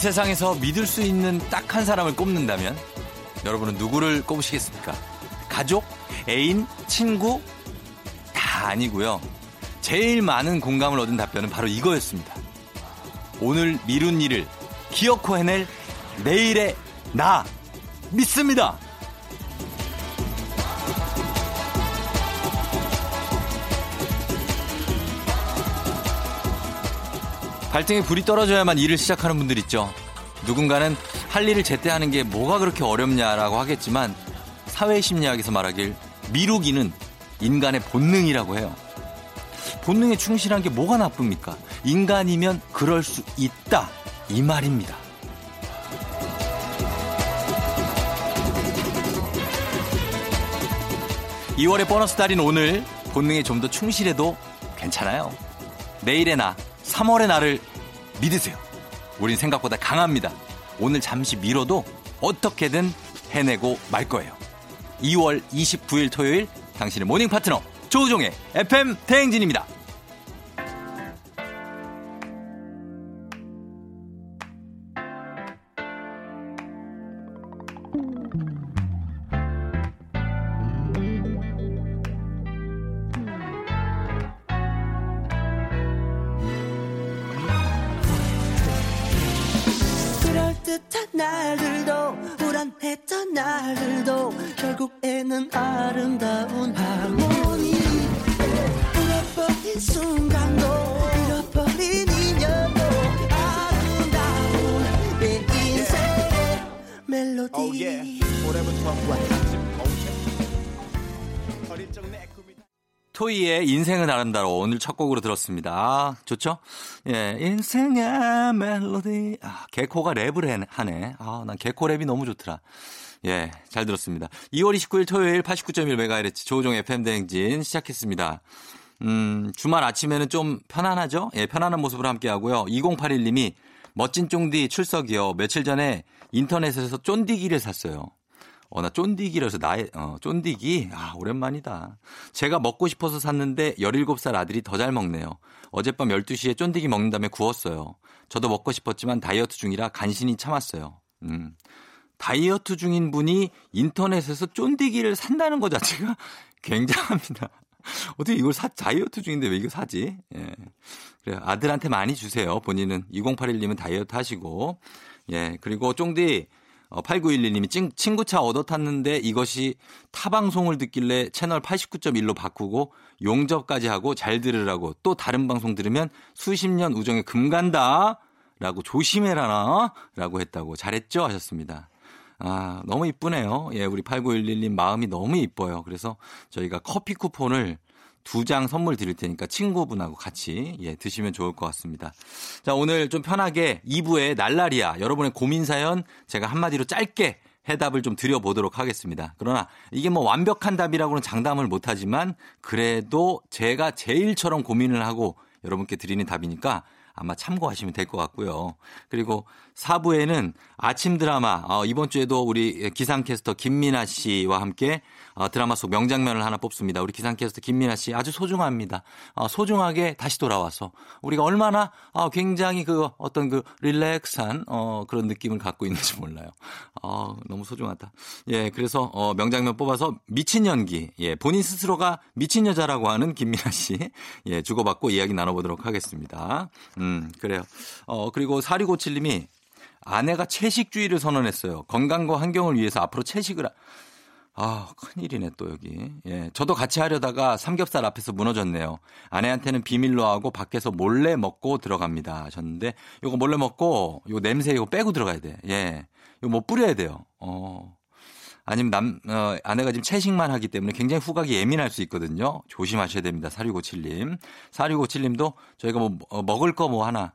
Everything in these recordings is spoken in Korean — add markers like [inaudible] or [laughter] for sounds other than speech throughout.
이 세상에서 믿을 수 있는 딱 한 사람을 꼽는다면 여러분은 누구를 꼽으시겠습니까? 가족, 애인, 친구 다 아니고요. 제일 많은 공감을 얻은 답변은 바로 이거였습니다. 오늘 미룬 일을 기어코 해낼 내일의 나 믿습니다. 발등에 불이 떨어져야만 일을 시작하는 분들 있죠. 누군가는 할 일을 제때 하는 게 뭐가 그렇게 어렵냐라고 하겠지만 사회 심리학에서 말하길 미루기는 인간의 본능이라고 해요. 본능에 충실한 게 뭐가 나쁩니까? 인간이면 그럴 수 있다. 이 말입니다. 2월의 보너스 달인 오늘 본능에 좀 더 충실해도 괜찮아요. 내일의 나, 3월의 나를 믿으세요. 우린 생각보다 강합니다. 오늘 잠시 미뤄도 어떻게든 해내고 말 거예요. 2월 29일 토요일 당신의 모닝 파트너 조우종의 FM 대행진입니다. 아름다워 오늘 첫 곡으로 들었습니다. 아, 좋죠? 예, 인생의 멜로디. 아, 개코가 랩을 하네. 아, 난 개코 랩이 너무 좋더라. 예, 잘 들었습니다. 2월 29일 토요일 89.1MHz 조우종 FM 대행진 시작했습니다. 음, 주말 아침에는 좀 편안하죠? 예, 편안한 모습으로 함께 하고요. 2081님이 멋진 쫑디 출석이요. 며칠 전에 인터넷에서 쫀디기를 샀어요. 어, 나 쫀디기라서 나의, 어, 쫀디기? 아, 오랜만이다. 제가 먹고 싶어서 샀는데 17살 아들이 더 잘 먹네요. 어젯밤 12시에 쫀디기 먹는 다음에 구웠어요. 저도 먹고 싶었지만 다이어트 중이라 간신히 참았어요. 음. 다이어트 중인 분이 인터넷에서 쫀디기를 산다는 것 자체가 [laughs] 굉장합니다. 어떻게 이걸 사, 다이어트 중인데 왜 이거 사지? 예. 그래 아들한테 많이 주세요. 본인은 2081님은 다이어트 하시고. 예. 그리고 쫑디 어, 8911님이 친구차 얻어 탔는데 이것이 타방송을 듣길래 채널 89.1로 바꾸고 용접까지 하고 잘 들으라고 또 다른 방송 들으면 수십 년 우정에 금 간다 라고 조심해라나 라고 했다고 잘했죠 하셨습니다. 아, 너무 이쁘네요. 예, 우리 8911님 마음이 너무 이뻐요. 그래서 저희가 커피 쿠폰을 두 장 선물 드릴 테니까 친구분하고 같이 예, 드시면 좋을 것 같습니다. 자, 오늘 좀 편하게 2부의 날라리야 여러분의 고민 사연 제가 한마디로 짧게 해답을 좀 드려보도록 하겠습니다. 그러나 이게 뭐 완벽한 답이라고는 장담을 못하지만 그래도 제가 제일처럼 고민을 하고 여러분께 드리는 답이니까 아마 참고하시면 될 것 같고요. 그리고 4부에는 아침 드라마 어, 이번 주에도 우리 기상캐스터 김민아 씨와 함께 어, 드라마 속 명장면을 하나 뽑습니다. 우리 기상캐스터 김민아 씨 아주 소중합니다. 어, 소중하게 다시 돌아와서 우리가 얼마나 어, 굉장히 그 어떤 그 릴렉스한 어, 그런 느낌을 갖고 있는지 몰라요. 어, 너무 소중하다. 예, 그래서 어, 명장면 뽑아서 미친 연기, 예, 본인 스스로가 미친 여자라고 하는 김민아 씨, 예, 주고받고 이야기 나눠보도록 하겠습니다. 음, 그래요. 어, 그리고 4657님이 아내가 채식주의를 선언했어요. 건강과 환경을 위해서 앞으로 채식을 아, 큰일이네, 또 여기. 예. 저도 같이 하려다가 삼겹살 앞에서 무너졌네요. 아내한테는 비밀로 하고 밖에서 몰래 먹고 들어갑니다. 하셨는데, 요거 몰래 먹고, 요 냄새 이거 빼고 들어가야 돼. 예. 이거 뭐 뿌려야 돼요. 어. 아니면 남, 어, 아내가 지금 채식만 하기 때문에 굉장히 후각이 예민할 수 있거든요. 조심하셔야 됩니다. 4657님. 4657님도 저희가 뭐, 어, 먹을 거 뭐 하나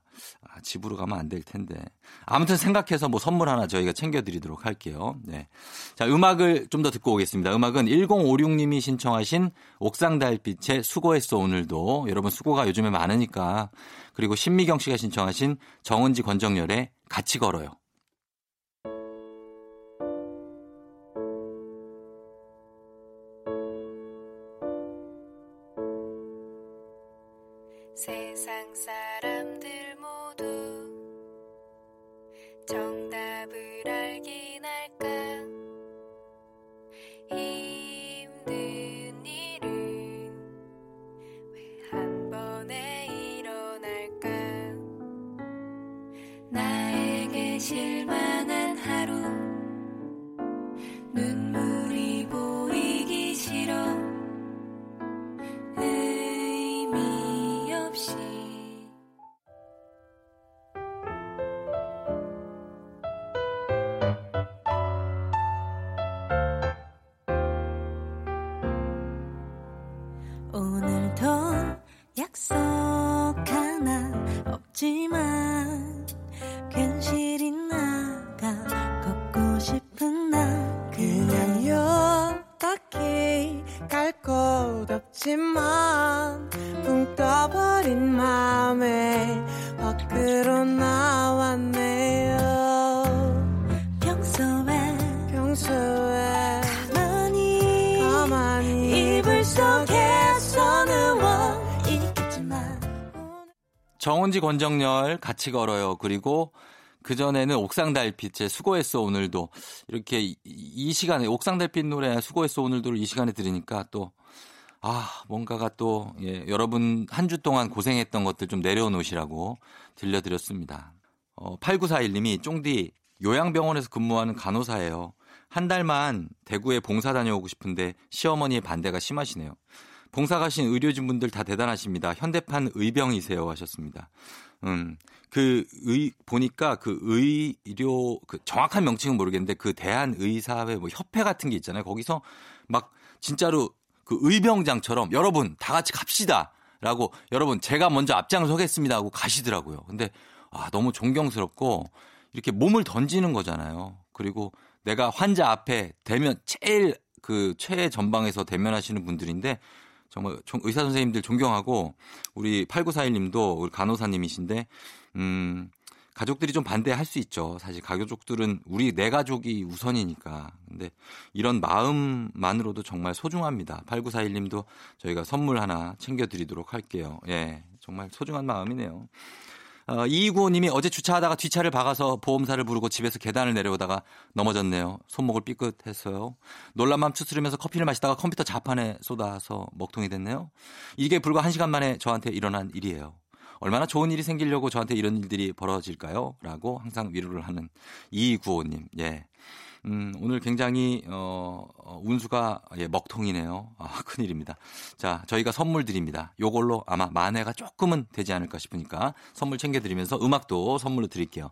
아, 집으로 가면 안 될 텐데. 아무튼 생각해서 뭐 선물 하나 저희가 챙겨드리도록 할게요. 네. 자, 음악을 좀 더 듣고 오겠습니다. 음악은 1056님이 신청하신 옥상 달빛의 수고했어 오늘도. 여러분 수고가 요즘에 많으니까. 그리고 신미경 씨가 신청하신 정은지 권정열의 같이 걸어요. 정은지 권정열 같이 걸어요. 그리고 그전에는 옥상 달빛에 수고했어 오늘도 이렇게 이, 이 시간에 옥상 달빛 노래 수고했어 오늘도를 이 시간에 들으니까 또 아, 뭔가가 또, 예, 여러분 한 주 동안 고생했던 것들 좀 내려놓으시라고 들려드렸습니다. 어, 8941님이 쫑디 요양병원에서 근무하는 간호사예요. 한 달만 대구에 봉사 다녀오고 싶은데 시어머니의 반대가 심하시네요. 봉사 가신 의료진 분들 다 대단하십니다. 현대판 의병이세요 하셨습니다. 음, 그 의, 보니까 그 의료, 그 정확한 명칭은 모르겠는데 그 대한의사회 뭐 협회 같은 게 있잖아요. 거기서 막 진짜로 그 의병장처럼 여러분 다 같이 갑시다. 라고 여러분 제가 먼저 앞장서겠습니다 하고 가시더라고요. 근데 아, 너무 존경스럽고 이렇게 몸을 던지는 거잖아요. 그리고 내가 환자 앞에 대면 제일 그 최 전방에서 대면하시는 분들인데 정말 의사 선생님들 존경하고 우리 8941님도 우리 간호사님이신데 음 가족들이 좀 반대할 수 있죠. 사실 가족들은 우리 내 가족이 우선이니까. 근데 이런 마음만으로도 정말 소중합니다. 8941님도 저희가 선물 하나 챙겨드리도록 할게요. 예. 정말 소중한 마음이네요. 어, 이구호님이 어제 주차하다가 뒷차를 박아서 보험사를 부르고 집에서 계단을 내려오다가 넘어졌네요. 손목을 삐끗했어요. 놀란 맘 추스르면서 커피를 마시다가 컴퓨터 자판에 쏟아서 먹통이 됐네요. 이게 불과 1시간 만에 저한테 일어난 일이에요. 얼마나 좋은 일이 생기려고 저한테 이런 일들이 벌어질까요? 라고 항상 위로를 하는 이구호님. 예. 음, 오늘 굉장히, 어, 어, 운수가, 예, 먹통이네요. 아, [laughs] 큰일입니다. 자, 저희가 선물 드립니다. 요걸로 아마 만회가 조금은 되지 않을까 싶으니까 선물 챙겨 드리면서 음악도 선물로 드릴게요.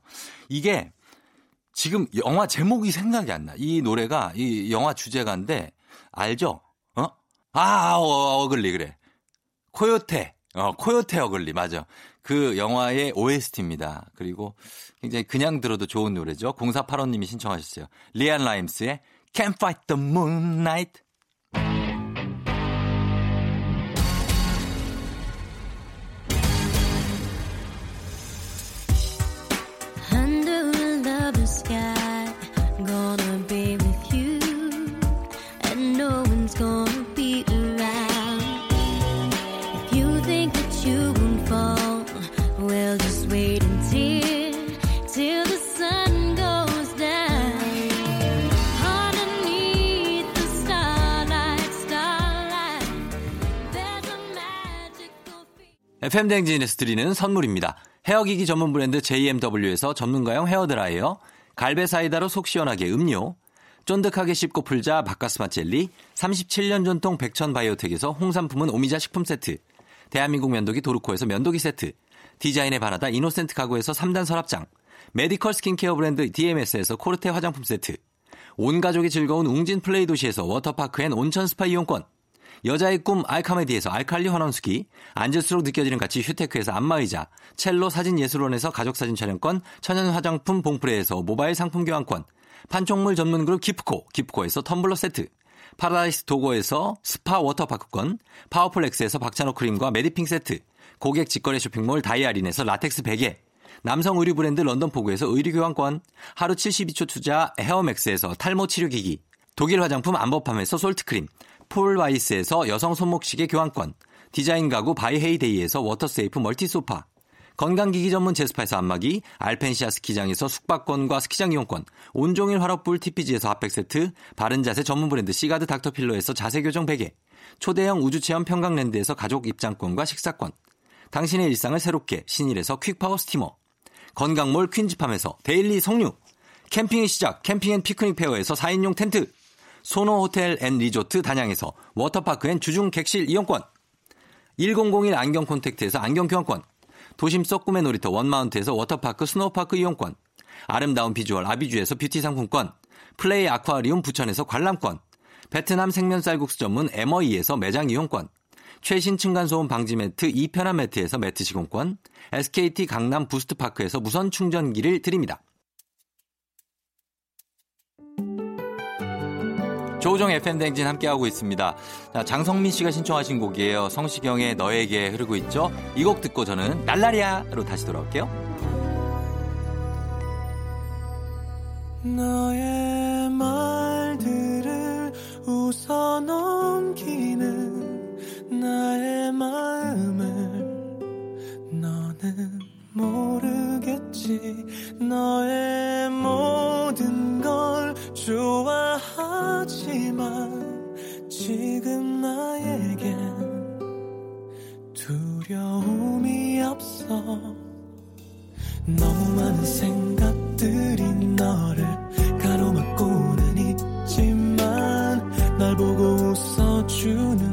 이게 지금 영화 제목이 생각이 안 나. 이 노래가 이 영화 주제가인데, 알죠? 어? 아, 어, 어글리, 그래. 코요테. 어, 코요테 어글리, 맞아. 그 영화의 OST입니다. 그리고 굉장히 그냥 들어도 좋은 노래죠. 0485님이 신청하셨어요. 리안 라임스의 Can't Fight the Moonlight. FM대행진에서 드리는 선물입니다. 헤어기기 전문 브랜드 JMW에서 전문가용 헤어드라이어, 갈배 사이다로 속 시원하게 음료, 쫀득하게 씹고 풀자 바카스마 젤리, 37년 전통 백천 바이오텍에서 홍삼품은 오미자 식품 세트, 대한민국 면도기 도르코에서 면도기 세트, 디자인의 바라다 이노센트 가구에서 3단 서랍장, 메디컬 스킨케어 브랜드 DMS에서 코르테 화장품 세트, 온 가족이 즐거운 웅진 플레이 도시에서 워터파크 and 온천 스파 이용권, 여자의 꿈 알카메디에서 알칼리 환원수기, 앉을수록 느껴지는 가치 휴테크에서 안마의자, 첼로 사진예술원에서 가족사진 촬영권, 천연 화장품 봉프레에서 모바일 상품 교환권, 판촉물 전문 그룹 기프코, 기프코에서 텀블러 세트, 파라다이스 도고에서 스파 워터파크권, 파워풀엑스에서 박찬호 크림과 메디핑 세트, 고객 직거래 쇼핑몰 다이아린에서 라텍스 베개, 남성 의류 브랜드 런던포구에서 의류 교환권, 하루 72초 투자 헤어맥스에서 탈모 치료기기, 독일 화장품 안버팜에서 솔트크림, 폴 바이스에서 여성 손목시계 교환권, 디자인 가구 바이헤이데이에서 워터세이프 멀티소파, 건강기기 전문 제스파에서 안마기, 알펜시아 스키장에서 숙박권과 스키장 이용권, 온종일 화롯불 TPG에서 핫팩 세트, 바른자세 전문 브랜드 시가드 닥터필로에서 자세교정 베개, 초대형 우주체험 평강랜드에서 가족 입장권과 식사권, 당신의 일상을 새롭게 신일에서 퀵파워 스티머, 건강몰 퀸즈팜에서 데일리 석류, 캠핑의 시작 캠핑 and 피크닉 fair에서 4인용 텐트, 소노 호텔 and 리조트 단양에서 워터파크 and 주중 객실 이용권 1001 안경 콘택트에서 안경 교환권 도심 속 꿈의 놀이터 원마운트에서 워터파크 스노우파크 이용권 아름다운 비주얼 아비주에서 뷰티 상품권 플레이 아쿠아리움 부천에서 관람권 베트남 생면 쌀국수 전문 에머이에서 매장 이용권 최신 층간소음 방지 매트 이편한 매트에서 매트 시공권 SKT 강남 부스트파크에서 무선 충전기를 드립니다. 조우종 FM댕진 함께하고 있습니다. 자, 장성민 씨가 신청하신 곡이에요. 성시경의 너에게 흐르고 있죠. 이 곡 듣고 저는 날라리아로 다시 돌아올게요. 너의 말들을 웃어 넘기는 나의 마음을 너는 너의 모든 걸 좋아하지만 지금 나에겐 두려움이 없어. 너무 많은 생각들이 너를 가로막고는 있지만 날 보고 웃어주는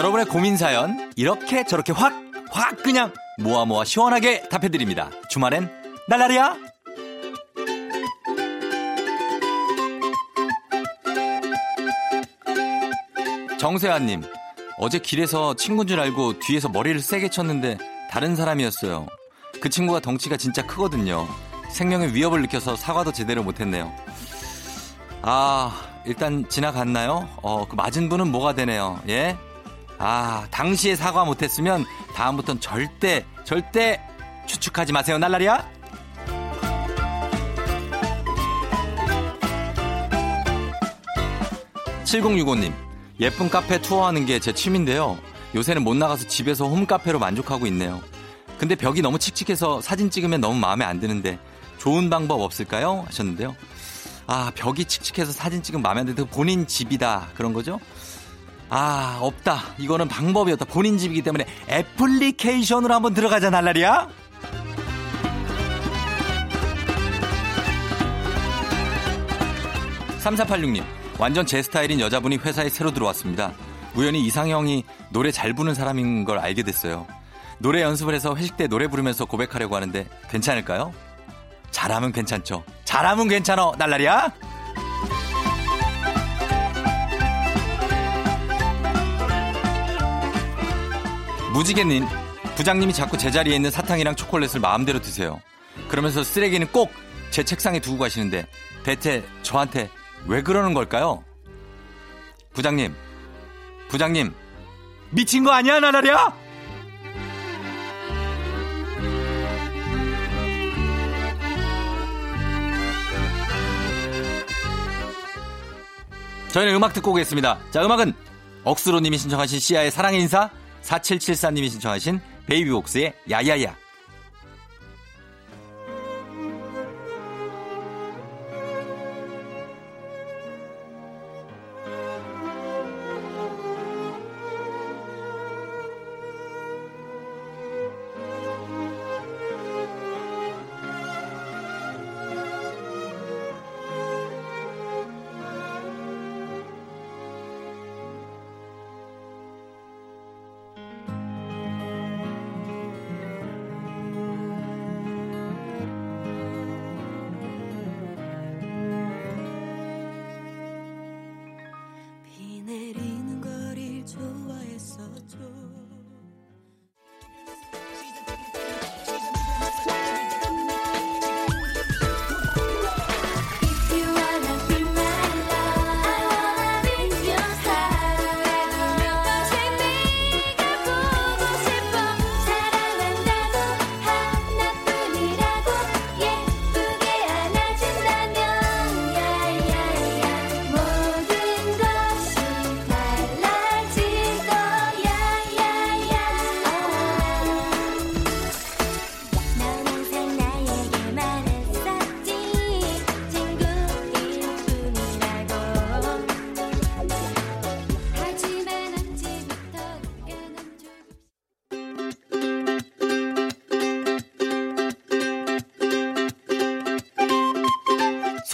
여러분의 고민 사연 이렇게 저렇게 확 확 그냥 모아 모아 시원하게 답해드립니다. 주말엔 날라리야. 정세아님 어제 길에서 친구인 줄 알고 뒤에서 머리를 세게 쳤는데 다른 사람이었어요. 그 친구가 덩치가 진짜 크거든요. 생명의 위협을 느껴서 사과도 제대로 못했네요. 아 일단 지나갔나요? 어 그 맞은 분은 뭐가 되네요. 예? 아, 당시에 사과 못했으면 다음부턴 절대, 절대 추측하지 마세요, 날라리야. 7065님, 예쁜 카페 투어하는 게 제 취미인데요. 요새는 못 나가서 집에서 홈카페로 만족하고 있네요. 근데 벽이 너무 칙칙해서 사진 찍으면 너무 마음에 안 드는데 좋은 방법 없을까요? 하셨는데요. 아, 벽이 칙칙해서 사진 찍으면 마음에 안 드는데 본인 집이다. 그런 거죠? 아, 없다. 이거는 방법이 없다. 본인 집이기 때문에 애플리케이션으로 한번 들어가자, 날라리야. 3486님, 완전 제 스타일인 여자분이 회사에 새로 들어왔습니다. 우연히 이상형이 노래 잘 부는 사람인 걸 알게 됐어요. 노래 연습을 해서 회식 때 노래 부르면서 고백하려고 하는데 괜찮을까요? 잘하면 괜찮죠. 잘하면 괜찮어, 날라리야. 무지개님, 부장님이 자꾸 제자리에 있는 사탕이랑 초콜릿을 마음대로 드세요. 그러면서 쓰레기는 꼭 제 책상에 두고 가시는데 대체 저한테 왜 그러는 걸까요? 부장님, 부장님, 미친 거 아니야, 나라랴? 저희는 음악 듣고 오겠습니다. 자, 음악은 억수로님이 신청하신 시아의 사랑의 인사, 4774님이 신청하신 베이비복스의 야야야.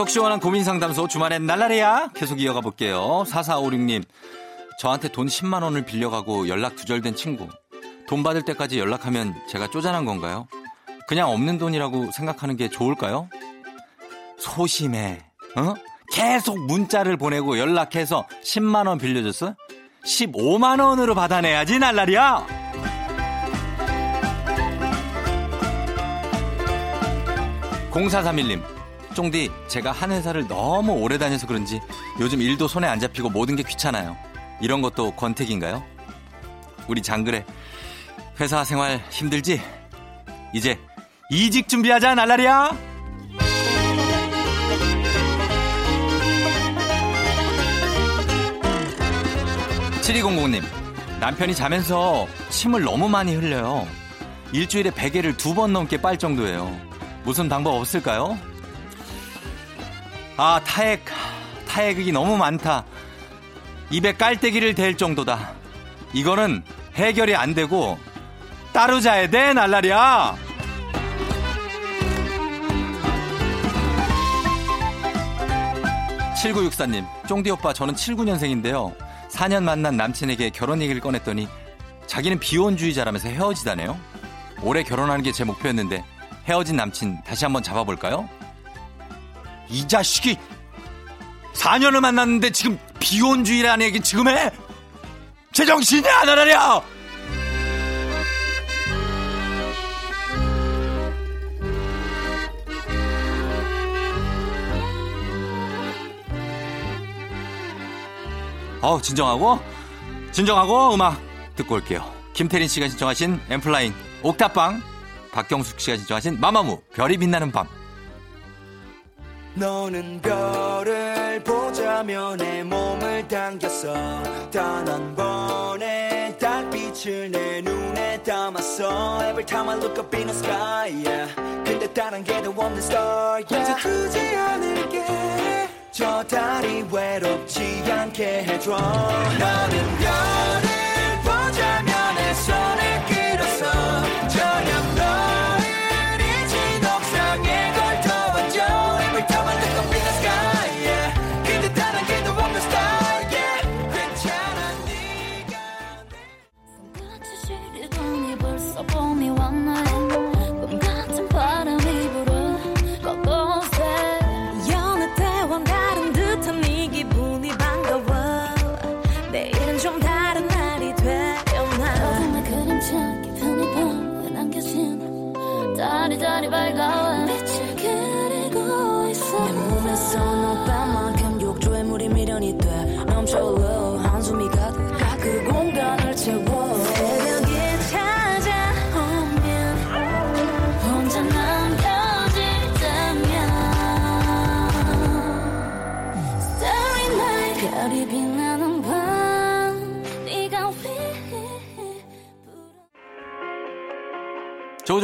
속 시원한 고민 상담소 주말엔 날라리야 계속 이어가 볼게요. 4456님 저한테 돈 10만 원을 빌려가고 연락 두절된 친구 돈 받을 때까지 연락하면 제가 쪼잔한 건가요? 그냥 없는 돈이라고 생각하는 게 좋을까요? 소심해. 어? 계속 문자를 보내고 연락해서 10만 원 빌려줬어? 15만 원으로 받아내야지 날라리야. 0431님, 쫑디, 제가 한 회사를 너무 오래 다녀서 그런지 요즘 일도 손에 안 잡히고 모든 게 귀찮아요. 이런 것도 권태기인가요? 우리 장그래, 회사 생활 힘들지? 이제 이직 준비하자, 날라리야! 7200님, 남편이 자면서 침을 너무 많이 흘려요. 일주일에 베개를 두 번 넘게 빨 정도예요. 무슨 방법 없을까요? 아, 타액, 타액이 너무 많다. 입에 깔때기를 댈 정도다. 이거는 해결이 안 되고 따로 자야 돼, 날라리야! 7964님, 쫑디 오빠, 저는 79년생인데요. 4년 만난 남친에게 결혼 얘기를 꺼냈더니 자기는 비혼주의자라면서 헤어지다네요. 올해 결혼하는 게 제 목표였는데 헤어진 남친 다시 한번 잡아볼까요? 이 자식이 4년을 만났는데 지금 비혼주의라는 얘기 지금 해? 제정신이 안 하라냐! 어우, 진정하고, 진정하고 음악 듣고 올게요. 김태린 씨가 신청하신 엠플라잉, 옥탑방, 박경숙 씨가 신청하신 마마무, 별이 빛나는 밤. 너는 별을 보자며 내 몸을 당겼어 단 한 번의 달빛을 내 눈에 담았어 Every time I look up in the sky yeah. 근데 다른 게도 없는 star yeah. 이제 두지 않을게 저 달이 외롭지 않게 해줘 너는 별을 보자며 내 손을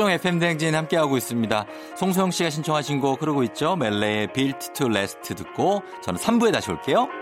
조종 FM 대행진 함께하고 있습니다. 송소영 씨가 신청하신 곡 흐르고 있죠. 멜레의 Built to Last 듣고 저는 3부에 다시 올게요.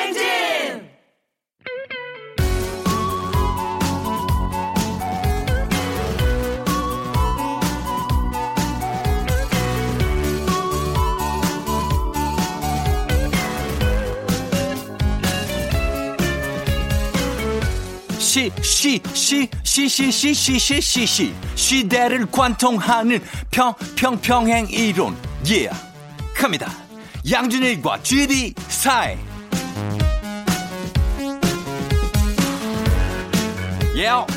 시, 시, 시, 시, 시, 시, 시, 시, 시, 시. 시대를 관통하는 평, 평, 평행 이론. 예. Yeah. 갑니다. 양준일과 GD 사이. 예. Yeah.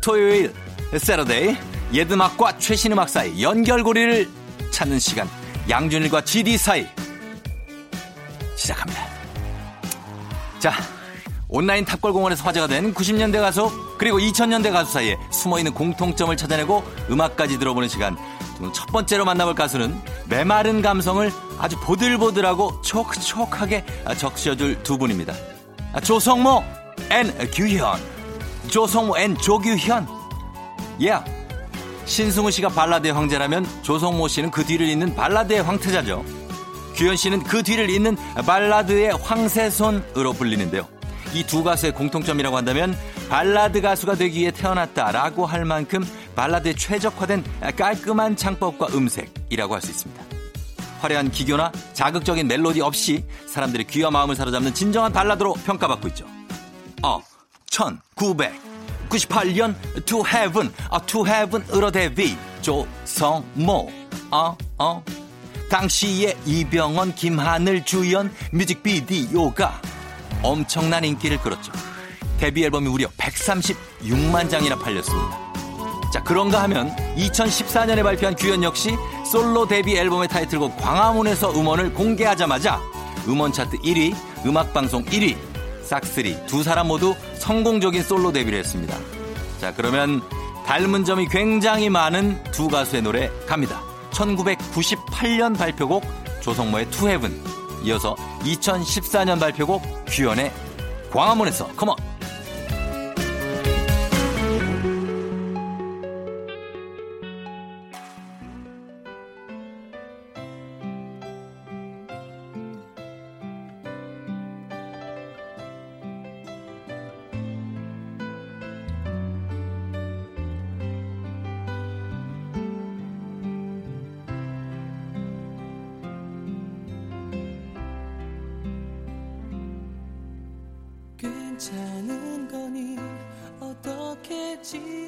토요일, 세러데이. 옛 음악과 최신 음악 사이 연결고리를 찾는 시간. 양준일과 GD 사이. 시작합니다. 자, 온라인 탑골공원에서 화제가 된 90년대 가수 그리고 2000년대 가수 사이에 숨어있는 공통점을 찾아내고 음악까지 들어보는 시간. 첫 번째로 만나볼 가수는 메마른 감성을 아주 보들보들하고 촉촉하게 적셔줄 두 분입니다. 아, 조성모 and 규현. 조성모 and 조규현. 예. Yeah. 신승우 씨가 발라드의 황제라면 조성모 씨는 그 뒤를 잇는 발라드의 황태자죠. 규현 씨는 그 뒤를 잇는 발라드의 황새손으로 불리는데요. 이 두 가수의 공통점이라고 한다면 발라드 가수가 되기 위해 태어났다라고 할 만큼 발라드에 최적화된 깔끔한 창법과 음색이라고 할 수 있습니다. 화려한 기교나 자극적인 멜로디 없이 사람들의 귀와 마음을 사로잡는 진정한 발라드로 평가받고 있죠. 어, 1998년 To Heaven, 어, To Heaven으로 데뷔 조성모, 어, 어. 당시에 이병헌, 김하늘 주연 뮤직비디오가 엄청난 인기를 끌었죠. 데뷔 앨범이 무려 136만 장이나 팔렸습니다. 자, 그런가 하면 2014년에 발표한 규현 역시 솔로 데뷔 앨범의 타이틀곡 광화문에서 음원을 공개하자마자 음원 차트 1위, 음악방송 1위, 싹쓸이 두 사람 모두 성공적인 솔로 데뷔를 했습니다. 자, 그러면 닮은 점이 굉장히 많은 두 가수의 노래 갑니다. 1998년 발표곡 조성모의 투헤븐 이어서 2014년 발표곡 규현의 광화문에서 컴온 괜찮은 거니? 어떻게 지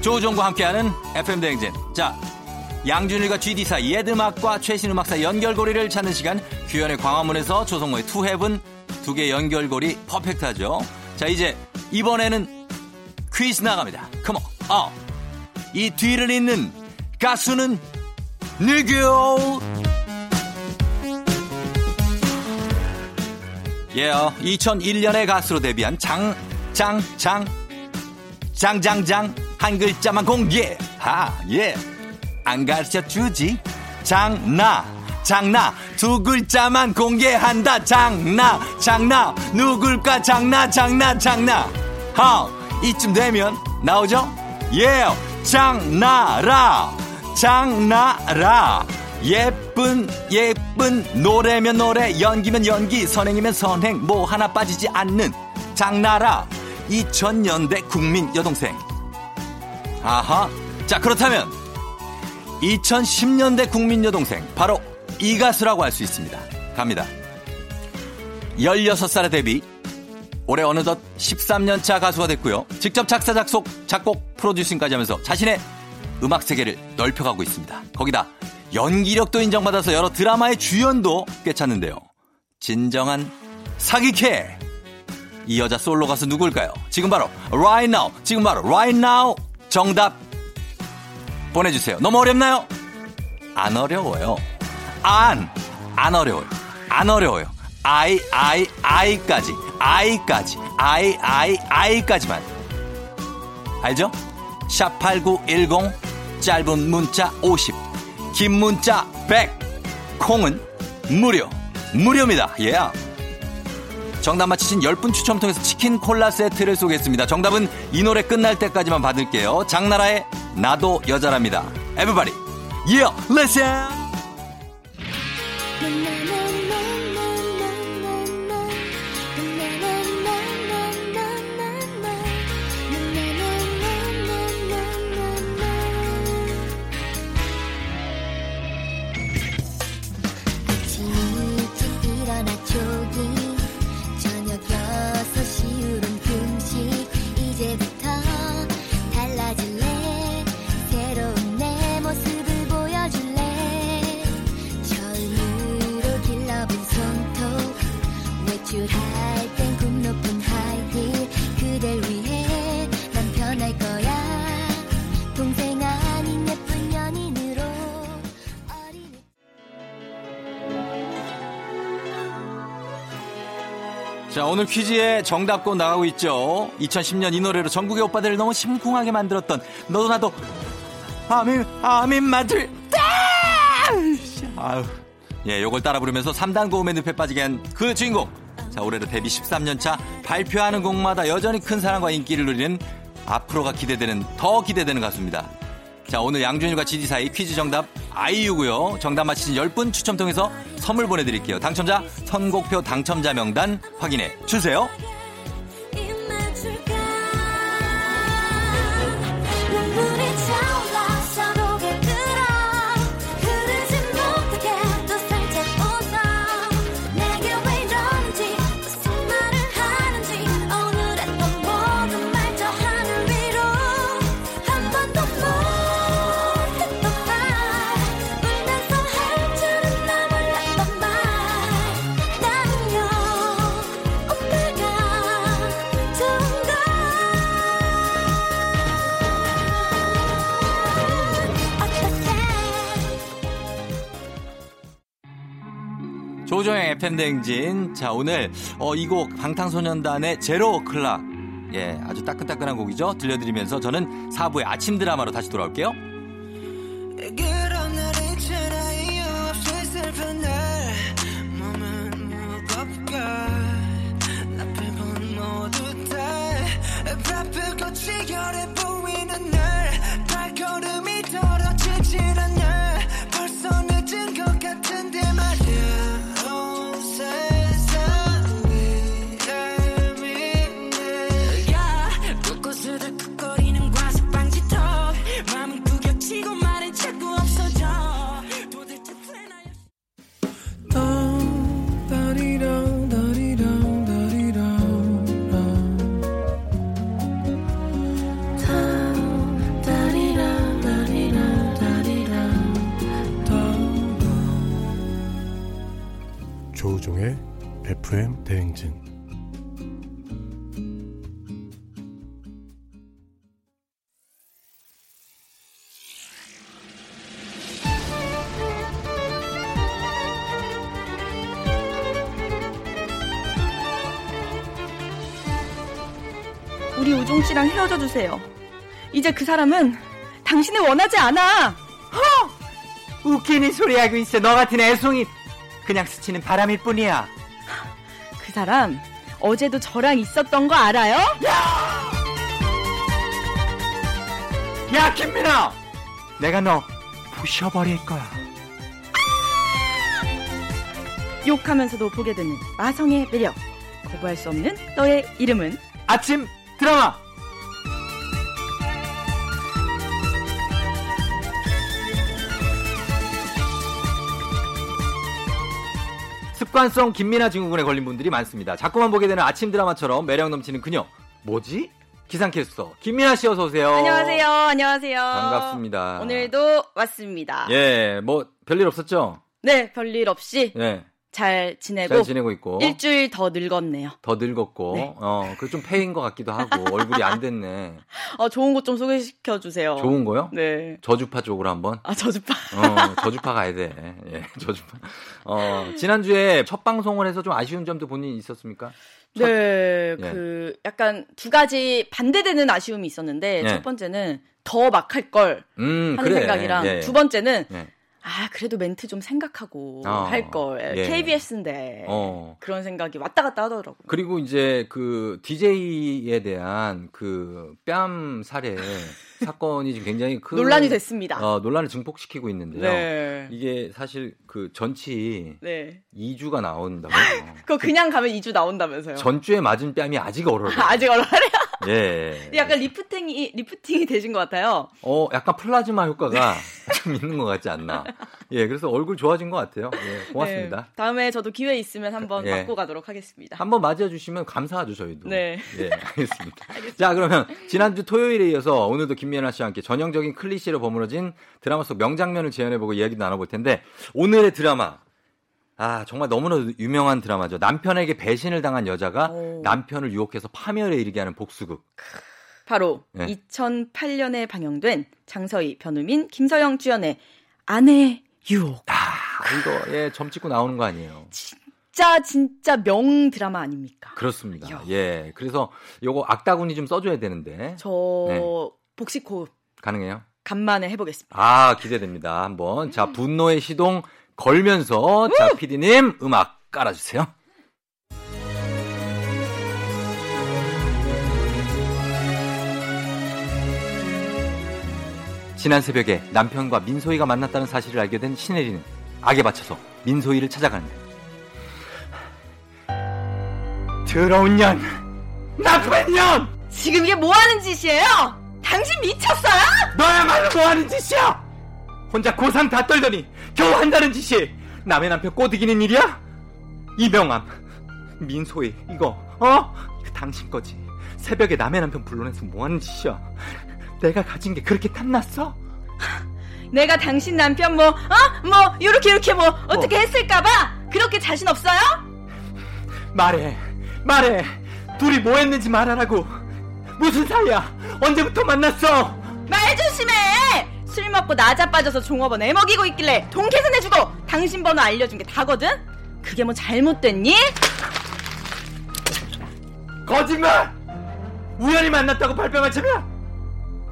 조우종과 함께하는 FM 대행진. 자 양준일과 GD 사이 옛음악과 최신 음악 사이 연결고리를 찾는 시간. 규현의 광화문에서 조성모의 To Heaven 두 개 연결고리 perfect하죠. 자 이제 이번에는 퀴즈 나갑니다. Come on 어. 이 뒤를 잇는 가수는 누구 예요. 2001년에 가수로 데뷔한 장 장, 장, 장장장 한 글자만 공개. 하예안 가르쳐 주지. 장나 장나. 두 글자만 공개한다. 장나 장나. 누굴까 장나 장나 장나. 하 이쯤 되면 나오죠? 예 장나라 장나라. 예쁜 예쁜 노래면 노래 연기면 연기 선행이면 선행. 뭐 하나 빠지지 않는 장나라. 2000년대 국민 여동생 아하. 자 그렇다면 2010년대 국민 여동생 바로 이 가수라고 할 수 있습니다. 갑니다. 16살에 데뷔. 올해 어느덧 13년차 가수가 됐고요. 직접 작사 작곡 작곡 프로듀싱까지 하면서 자신의 음악 세계를 넓혀가고 있습니다. 거기다 연기력도 인정받아서 여러 드라마의 주연도 꿰찼는데요. 진정한 사기캐. 이 여자 솔로 가수 누굴까요? 지금 바로 right now. 지금 바로 right now 정답 보내주세요 너무 어렵나요? 안 어려워요 안, 안 어려워요 안 어려워요 I, I, I까지 I까지 I, I, I까지만 알죠? 샵8910 짧은 문자 50 긴 문자 100 콩은 무료 무료입니다 예 yeah. 정답 맞히신 10분 추첨 통해서 치킨 콜라 세트를 쏘겠습니다. 정답은 이 노래 끝날 때까지만 받을게요. 장나라의 나도 여자랍니다. Everybody, yeah, listen! 자, 오늘 퀴즈에 정답권 나가고 있죠. 2010년 이 노래로 전국의 오빠들을 너무 심쿵하게 만들었던 너도 나도 아민 아민 마들 아유. 예, 요걸 따라 부르면서 3단 고음의 늪에 빠지게 한 그 주인공. 자, 올해로 데뷔 13년 차 발표하는 곡마다 여전히 큰 사랑과 인기를 누리는 앞으로가 기대되는 더 기대되는 가수입니다. 자, 오늘 양준일과 지디 사이 퀴즈 정답 아이유고요. 정답 맞히신 10분 추첨 통해서 선물 보내드릴게요. 당첨자 선곡표 당첨자 명단 확인해 주세요. 조종의 FM대행진. 자, 오늘, 어, 이 곡, 방탄소년단의 제로 클락. 예, 아주 따끈따끈한 곡이죠. 들려드리면서 저는 4부의 아침 드라마로 다시 돌아올게요. 우리 우종 씨랑 헤어져 주세요. 이제 그 사람은 당신을 원하지 않아. 웃기는 소리 하고 있어. 너 같은 애송이 그냥 스치는 바람일 뿐이야. 그 사람 어제도 저랑 있었던 거 알아요? 야 김민아, 내가 너 부셔버릴 거야. 욕하면서도 보게 되는 마성의 매력. 거부할 수 없는 너의 이름은 아침 드라마. 습관성 김민아 증후군에 걸린 분들이 많습니다. 자꾸만 보게 되는 아침 드라마처럼 매력 넘치는 그녀. 뭐지? 기상캐스터 김민아 씨 어서 오세요. 안녕하세요. 안녕하세요. 반갑습니다. 오늘도 왔습니다. 예, 뭐 별일 없었죠? 네, 별일 없이 예, 잘 지내고 잘 지내고 있고 일주일 더 늙었네요. 더 늙었고, 네. 어, 그 좀 패인 것 같기도 하고 [laughs] 얼굴이 안 됐네. 어, 좋은 곳 좀 소개시켜 주세요. 좋은 거요? 네. 저주파 쪽으로 한번. 아, 저주파. 어, 저주파 가야 돼. 예, 저주파. 어, 지난주에 첫 방송을 해서 좀 아쉬운 점도 본인 있었습니까? 첫- 네, 예. 그 약간 두 가지 반대되는 아쉬움이 있었는데 예. 첫 번째는 더 막 할 걸 음, 하는 그래. 생각이랑 예, 예. 두 번째는 예. 아 그래도 멘트 좀 생각하고 어, 할걸 예. KBS인데 어. 그런 생각이 왔다 갔다 하더라고요. 그리고 이제 그 DJ에 대한 그 뺨 살해 [laughs] 사건이 지금 굉장히 큰 논란이 됐습니다. 어, 논란을 증폭시키고 있는데요. 네, 이게 사실 그 전치 네. 2주가 나온다고. [laughs] 그거 그냥 가면 2주 나온다면서요? 전주에 맞은 뺨이 아직 얼어요. [laughs] 아직 얼마래요? 예. 약간 lifting이 lifting이 되신 것 같아요. 어, 약간 플라즈마 효과가 [laughs] 좀 있는 것 같지 않나. 예, 그래서 얼굴 좋아진 것 같아요. 예, 고맙습니다. 네, 다음에 저도 기회 있으면 한번 예. 맞고 가도록 하겠습니다. 한번 맞아주시면 감사하죠, 저희도. 네. 예, [laughs] 알겠습니다. 자, 그러면 지난주 토요일에 이어서 오늘도 김미연아 씨와 함께 전형적인 클리셰로 버무러진 드라마 속 명장면을 재현해보고 이야기도 나눠볼 텐데, 오늘의 드라마. 아, 정말 너무나 유명한 드라마죠. 남편에게 배신을 당한 여자가 오. 남편을 유혹해서 파멸에 이르게 하는 복수극. 바로 네. 2008년에 방영된 장서희, 변우민, 김서영 주연의 아내 유혹. 아, 이거, 예, 점 찍고 나오는 거 아니에요. 진짜 진짜 명 드라마 아닙니까? 그렇습니다. 이야. 예. 그래서 요거 악다군이 좀 써줘야 되는데 저 네. 복식 호흡 가능해요? 간만에 해보겠습니다. 아 기대됩니다. 한번 자 분노의 시동 걸면서 자 PD님 음악 깔아주세요. 지난 새벽에 남편과 민소희가 만났다는 사실을 알게 된 신혜리는 악에 받쳐서 민소희를 찾아가는데 더러운 년! 나쁜 년! 지금 이게 뭐 하는 짓이에요? 당신 미쳤어요? 너야말로 뭐하는 짓이야! 혼자 고상 다 떨더니 겨우 한다는 짓이 남의 남편 꼬드기는 일이야? 이명함, 민소희 이거 어? 이거 당신 거지 새벽에 남의 남편 불러내서 뭐하는 짓이야 내가 가진 게 그렇게 탐났어? 내가 당신 남편 뭐, 어? 뭐, 요렇게, 요렇게 뭐, 어떻게 했을까봐? 그렇게 자신 없어요? 말해 말해 둘이 뭐 했는지 말하라고 무슨 사이야 언제부터 만났어 말 조심해! 술 먹고 나자빠져서 종업원 애먹이고 있길래 돈 계산해주고 당신 번호 알려준 게 다거든? 그게 뭐 잘못됐니? 거짓말 우연히 만났다고 발뺌한 셈이야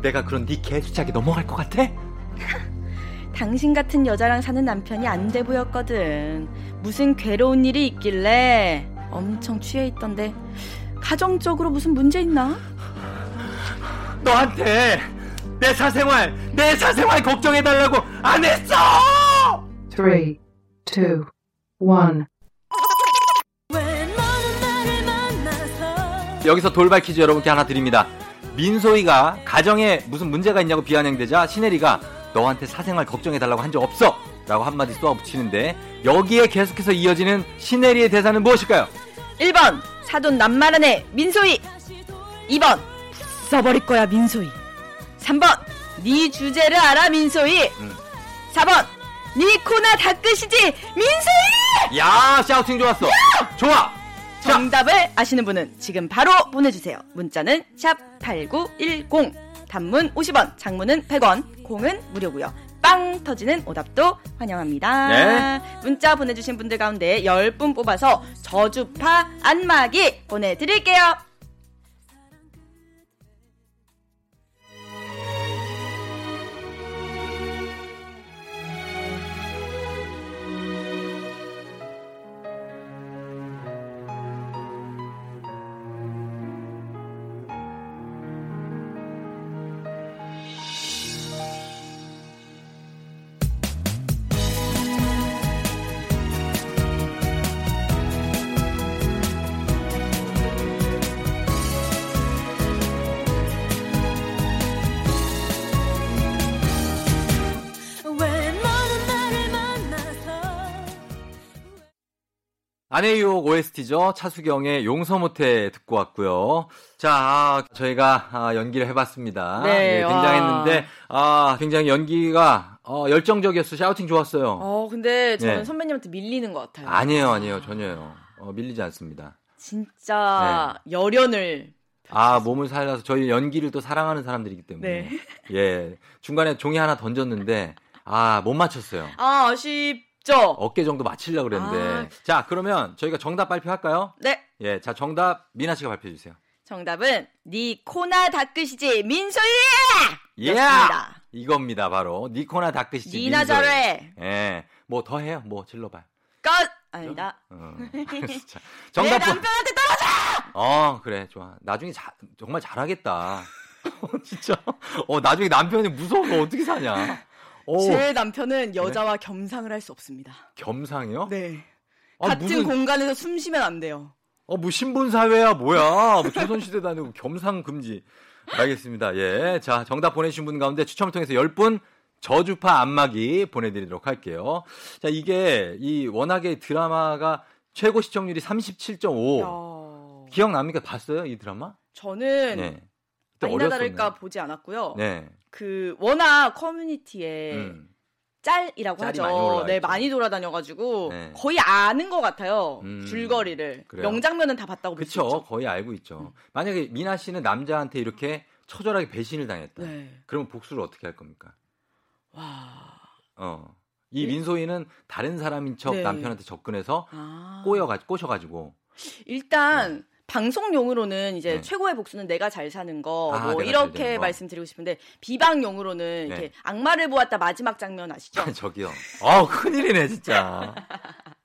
내가 그런 네 개수작에 넘어갈 것 같아? [laughs] 당신 같은 여자랑 사는 남편이 안 돼 보였거든. 무슨 괴로운 일이 있길래 엄청 취해 있던데 가정적으로 무슨 문제 있나? 너한테 내 사생활 내 사생활 걱정해달라고 안 했어! Three, two, one. 여기서 돌발 퀴즈 여러분께 하나 드립니다. 민소희가 가정에 무슨 문제가 있냐고 비아냥대자 신혜리가 너한테 사생활 걱정해달라고 한 적 없어! 라고 한마디 쏘아붙이는데 여기에 계속해서 이어지는 신혜리의 대사는 무엇일까요? 1번 사돈 남말하네 민소희. 2번 써버릴 거야 민소희 3번 네 주제를 알아 민소희. 음. 4번 네 코나 닦으시지 민소희! 야 샤우팅 좋았어. 좋아. 자. 정답을 아시는 분은 지금 바로 보내주세요. 문자는 샵 8910 단문 50원 장문은 100원 콩은 무료고요. 빵 터지는 오답도 환영합니다. 네. 문자 보내주신 분들 가운데 10분 뽑아서 저주파 안마기 보내드릴게요 아내의 유혹 OST죠. 차수경의 용서 못해 듣고 왔고요. 자, 아, 저희가 아, 연기를 해봤습니다. 네, 예, 등장했는데 아, 굉장히 연기가 어, 열정적이었어요. 샤우팅 좋았어요. 어 근데 저는 네. 선배님한테 밀리는 것 같아요 아니에요, 아니에요, 전혀요. 어, 밀리지 않습니다. 진짜 열연을 아, 몸을 살려서 저희 연기를 또 사랑하는 사람들이기 때문에. 네. 예. 중간에 종이 하나 던졌는데, 아, 못 맞췄어요. 아 아쉽 죠 어깨 정도 맞추려고 그랬는데. 아. 자, 그러면 저희가 정답 발표할까요? 네 예. 자, 정답 미나 씨가 발표해 주세요. 정답은 네 코나 닦으시지 민소희 예! 였습니다. 이겁니다, 바로. 니코나 닦으시지. 니나 민소희. 잘해 예. 뭐 더 해요? 뭐 질러봐요. 끝 아니다 어. 내 정답 보- 남편한테 떨어져 어, 그래, 좋아. 나중에 자, 정말 잘하겠다. [laughs] 진짜. 어, 나중에 남편이 무서워서 어떻게 사냐. 어, 제 남편은 여자와 겸상을 할 수 없습니다 겸상이요? 네 아, 같은 무슨, 공간에서 숨 쉬면 안 돼요 어, 뭐 신분 사회야, 뭐야. 뭐 조선시대도 아니고 겸상 금지. 알겠습니다. 예. 자, 정답 보내주신 분 가운데 추첨을 통해서 10분 저주파 안마기 보내드리도록 할게요. 자, 이게, 이 워낙에 드라마가 최고 시청률이 37.5. 야... 기억납니까? 봤어요? 이 드라마? 저는 네. 그때 아니나 어렸었네. 다를까 보지 않았고요 네. 그 워낙 커뮤니티에 음. 짤이라고 짤이 하죠. 많이 네. 많이 돌아다녀가지고 네. 거의 아는 것 같아요. 음, 줄거리를 그래요. 명장면은 다 봤다고 그쵸. 있죠. 거의 알고 있죠. 만약에 미나 씨는 남자한테 이렇게 처절하게 배신을 당했다. 네. 그러면 복수를 어떻게 할 겁니까? 와, 어. 이 민소희는 다른 사람인 척 네. 남편한테 접근해서 아. 꼬여가 꼬셔가지고 일단 방송용으로는 이제 네. 최고의 복수는 내가 잘 사는 거, 아, 뭐 이렇게. 말씀드리고 싶은데 비방용으로는 이렇게 네. 악마를 보았다 마지막 장면 아시죠? [laughs] 저기요. 아우 큰일이네 진짜.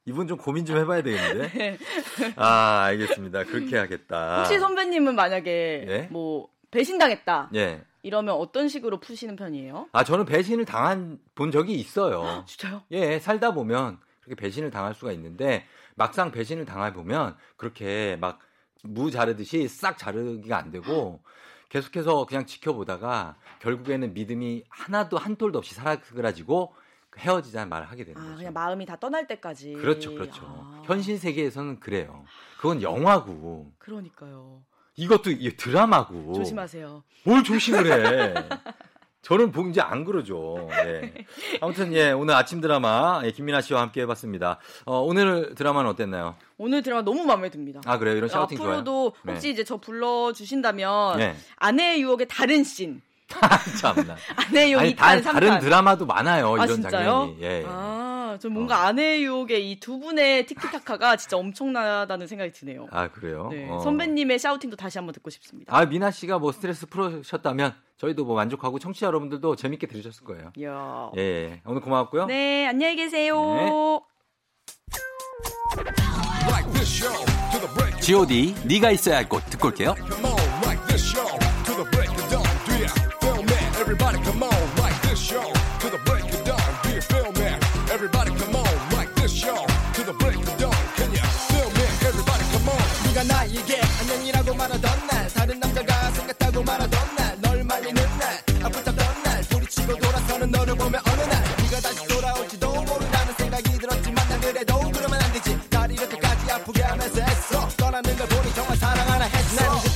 이분 좀 고민 좀 해봐야 되겠는데. [laughs] 아 알겠습니다. 그렇게 하겠다. 혹시 선배님은 만약에 예? 뭐 배신당했다 예. 이러면 어떤 식으로 푸시는 편이에요? 아 저는 배신을 당한 본 적이 있어요. [laughs] 진짜요? 예, 살다 보면 그렇게 배신을 당할 수가 있는데 막상 배신을 당해 보면 그렇게 막 무 자르듯이 싹 자르기가 안 되고 계속해서 그냥 지켜보다가 결국에는 믿음이 하나도 한 톨도 없이 사라지고 헤어지자는 말을 하게 되는 아 거죠. 그냥 마음이 다 떠날 때까지. 그렇죠, 그렇죠. 아, 현실 세계에서는 그래요. 그건 영화고 그러니까요. 이것도 이 드라마고. 조심하세요. 뭘 조심을 해. [laughs] 저는 보 이제 안 그러죠. 예. [laughs] 아무튼 예 오늘 아침 드라마 예, 김민아 씨와 함께 해봤습니다. 어, 오늘 드라마는 어땠나요? 오늘 드라마 너무 마음에 듭니다. 아 그래요 이런 샤우팅 좋아요. 앞으로도 네. 혹시 이제 저 불러 주신다면 네. 아내의 유혹의 다른 씬, [laughs] 참나. [laughs] 아내의 유혹 아니 2탄, 다, 3탄. 다른 드라마도 많아요 아 이런 진짜요? 장면이. 예. 아, 전 뭔가 아내의 유혹의 이 두 분의 티키타카가 진짜 엄청나다는 생각이 드네요. 아 그래요? 네, 어. 선배님의 샤우팅도 다시 한번 듣고 싶습니다. 아 미나 씨가 뭐 스트레스 풀으셨다면 저희도 뭐 만족하고 청취자 여러분들도 재밌게 들으셨을 거예요. 이야. 예, 예. 오늘 고마웠고요. 네, 안녕히 계세요. 네. G.O.D. 네가 있어야 할 곳 듣고 올게요. 네가 나에게 안녕이라고 말하던 날 다른 남자가 생겼다고 말하던 날 널 말리는 날 아프다던 날 부딪히고 돌아서는 너를 보며 어느 날 네가 다시 돌아올지도 모른다는 생각이 들었지만 난 그래도 그러면 안 되지. 날 이렇게까지 아프게 하면서 했어 떠나는 걸 보니 정말 사랑하나 했어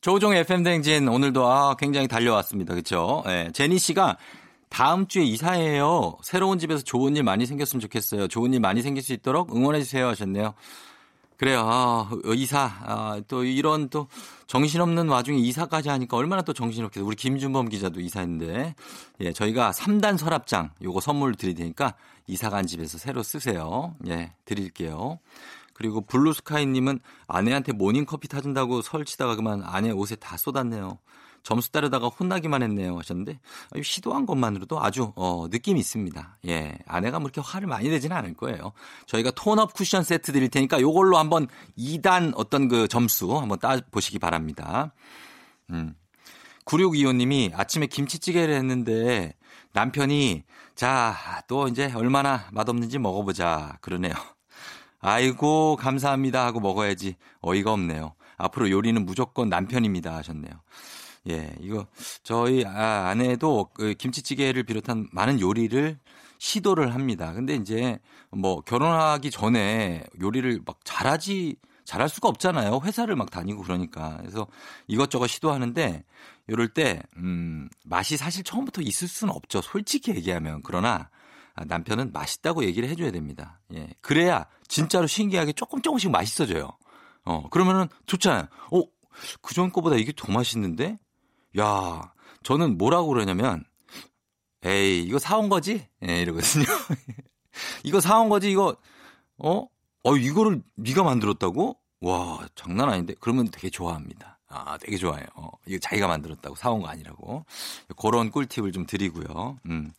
조종 FM 댕진 오늘도 아, 굉장히 달려왔습니다. 그렇죠? 예, 제니 씨가 다음 주에 이사해요. 새로운 집에서 좋은 일 많이 생겼으면 좋겠어요. 좋은 일 많이 생길 수 있도록 응원해 주세요 하셨네요. 그래요. 아, 이사 아, 또 이런 또 정신없는 와중에 이사까지 하니까 얼마나 또 정신없겠어요. 우리 김준범 기자도 이사했는데 예, 저희가 3단 서랍장 요거 선물 드릴 테니까 이사 간 집에서 새로 쓰세요. 예, 드릴게요. 그리고 블루스카이님은 아내한테 모닝커피 타준다고 설치다가 그만 아내 옷에 다 쏟았네요. 점수 따르다가 혼나기만 했네요 하셨는데 아, 시도한 것만으로도 아주 어, 느낌이 있습니다. 예, 아내가 뭐 이렇게 화를 많이 내지는 않을 거예요. 저희가 톤업 쿠션 세트 드릴 테니까 요걸로 한번 2단 어떤 그 점수 한번 따 보시기 바랍니다. 음. 9625님이 아침에 김치찌개를 했는데 남편이 자, 또 이제 얼마나 맛없는지 먹어보자 그러네요. 아이고, 감사합니다 하고 먹어야지. 어이가 없네요. 앞으로 요리는 무조건 남편입니다 하셨네요. 예, 이거 저희 아, 아내도 그 김치찌개를 비롯한 많은 요리를 시도를 합니다. 근데 이제 뭐 결혼하기 전에 요리를 막 잘하지 잘할 수가 없잖아요. 회사를 막 다니고 그러니까. 그래서 이것저것 시도하는데 이럴 때 음, 맛이 사실 처음부터 있을 수는 없죠. 솔직히 얘기하면. 그러나 아, 남편은 맛있다고 얘기를 해줘야 됩니다. 예. 그래야 진짜로 신기하게 조금 조금씩 맛있어져요. 어, 그러면은 좋잖아요. 어, 그전 거보다 이게 더 맛있는데? 야, 저는 뭐라고 그러냐면, 에이, 이거 사온 거지? 예, 이러거든요. [laughs] 이거 사온 거지, 이거, 어? 어, 이거를 네가 만들었다고? 와, 장난 아닌데? 그러면 되게 좋아합니다. 아, 되게 좋아해요. 어, 이거 자기가 만들었다고 사온 거 아니라고. 그런 꿀팁을 좀 드리고요. 음.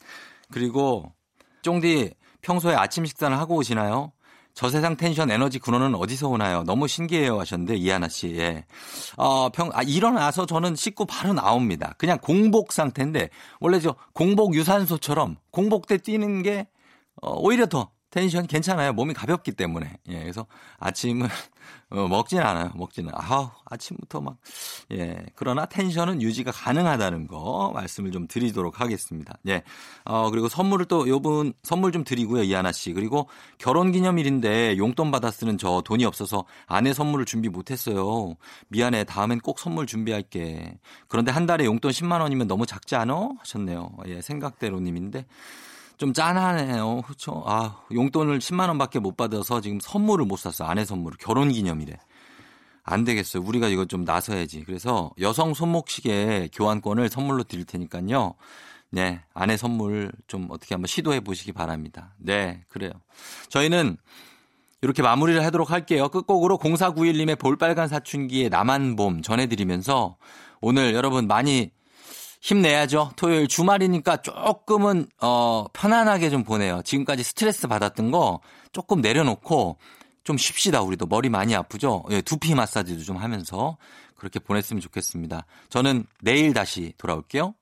그리고, 쫑디, 평소에 아침 식사를 하고 오시나요? 저 세상 텐션 에너지 근원은 어디서 오나요? 너무 신기해요 하셨는데 이하나 씨. 예. 어, 평 아, 일어나서 저는 씻고 바로 나옵니다. 그냥 공복 상태인데 원래 저 공복 유산소처럼 공복 때 뛰는 게 어, 오히려 더 텐션 괜찮아요. 몸이 가볍기 때문에. 예. 그래서 아침은 [laughs] 어, 먹지는 않아요. 먹지는. 아우, 아침부터 막 예. 그러나 텐션은 유지가 가능하다는 거 말씀을 좀 드리도록 하겠습니다. 예. 어, 그리고 선물을 또 요분 선물 좀 드리고요. 이하나 씨. 그리고 결혼 기념일인데 용돈 받아 쓰는 저 돈이 없어서 아내 선물을 준비 못 했어요. 미안해. 다음엔 꼭 선물 준비할게. 그런데 한 달에 용돈 10만 원이면 너무 작지 않아? 하셨네요. 예. 생각대로 님인데 좀 짠하네요. 그렇죠? 아, 용돈을 10만 원밖에 못 받아서 지금 선물을 못 샀어. 아내 선물을 결혼 기념일에. 안 되겠어요. 우리가 이거 좀 나서야지. 그래서 여성 손목시계 교환권을 선물로 드릴 테니까요. 네, 아내 선물 좀 어떻게 한번 시도해 보시기 바랍니다. 네, 그래요. 저희는 이렇게 마무리를 하도록 할게요. 끝곡으로 0491님의 볼빨간 사춘기의 남한 봄 전해드리면서 오늘 여러분 많이 힘내야죠. 토요일 주말이니까 조금은 어 편안하게 좀 보내요. 지금까지 스트레스 받았던 거 조금 내려놓고 좀 쉽시다. 우리도 머리 많이 아프죠. 예, 두피 마사지도 좀 하면서 그렇게 보냈으면 좋겠습니다. 저는 내일 다시 돌아올게요.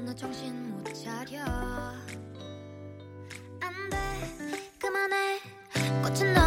나 정신 못 차려. 안돼. 그만해. 꽃은 너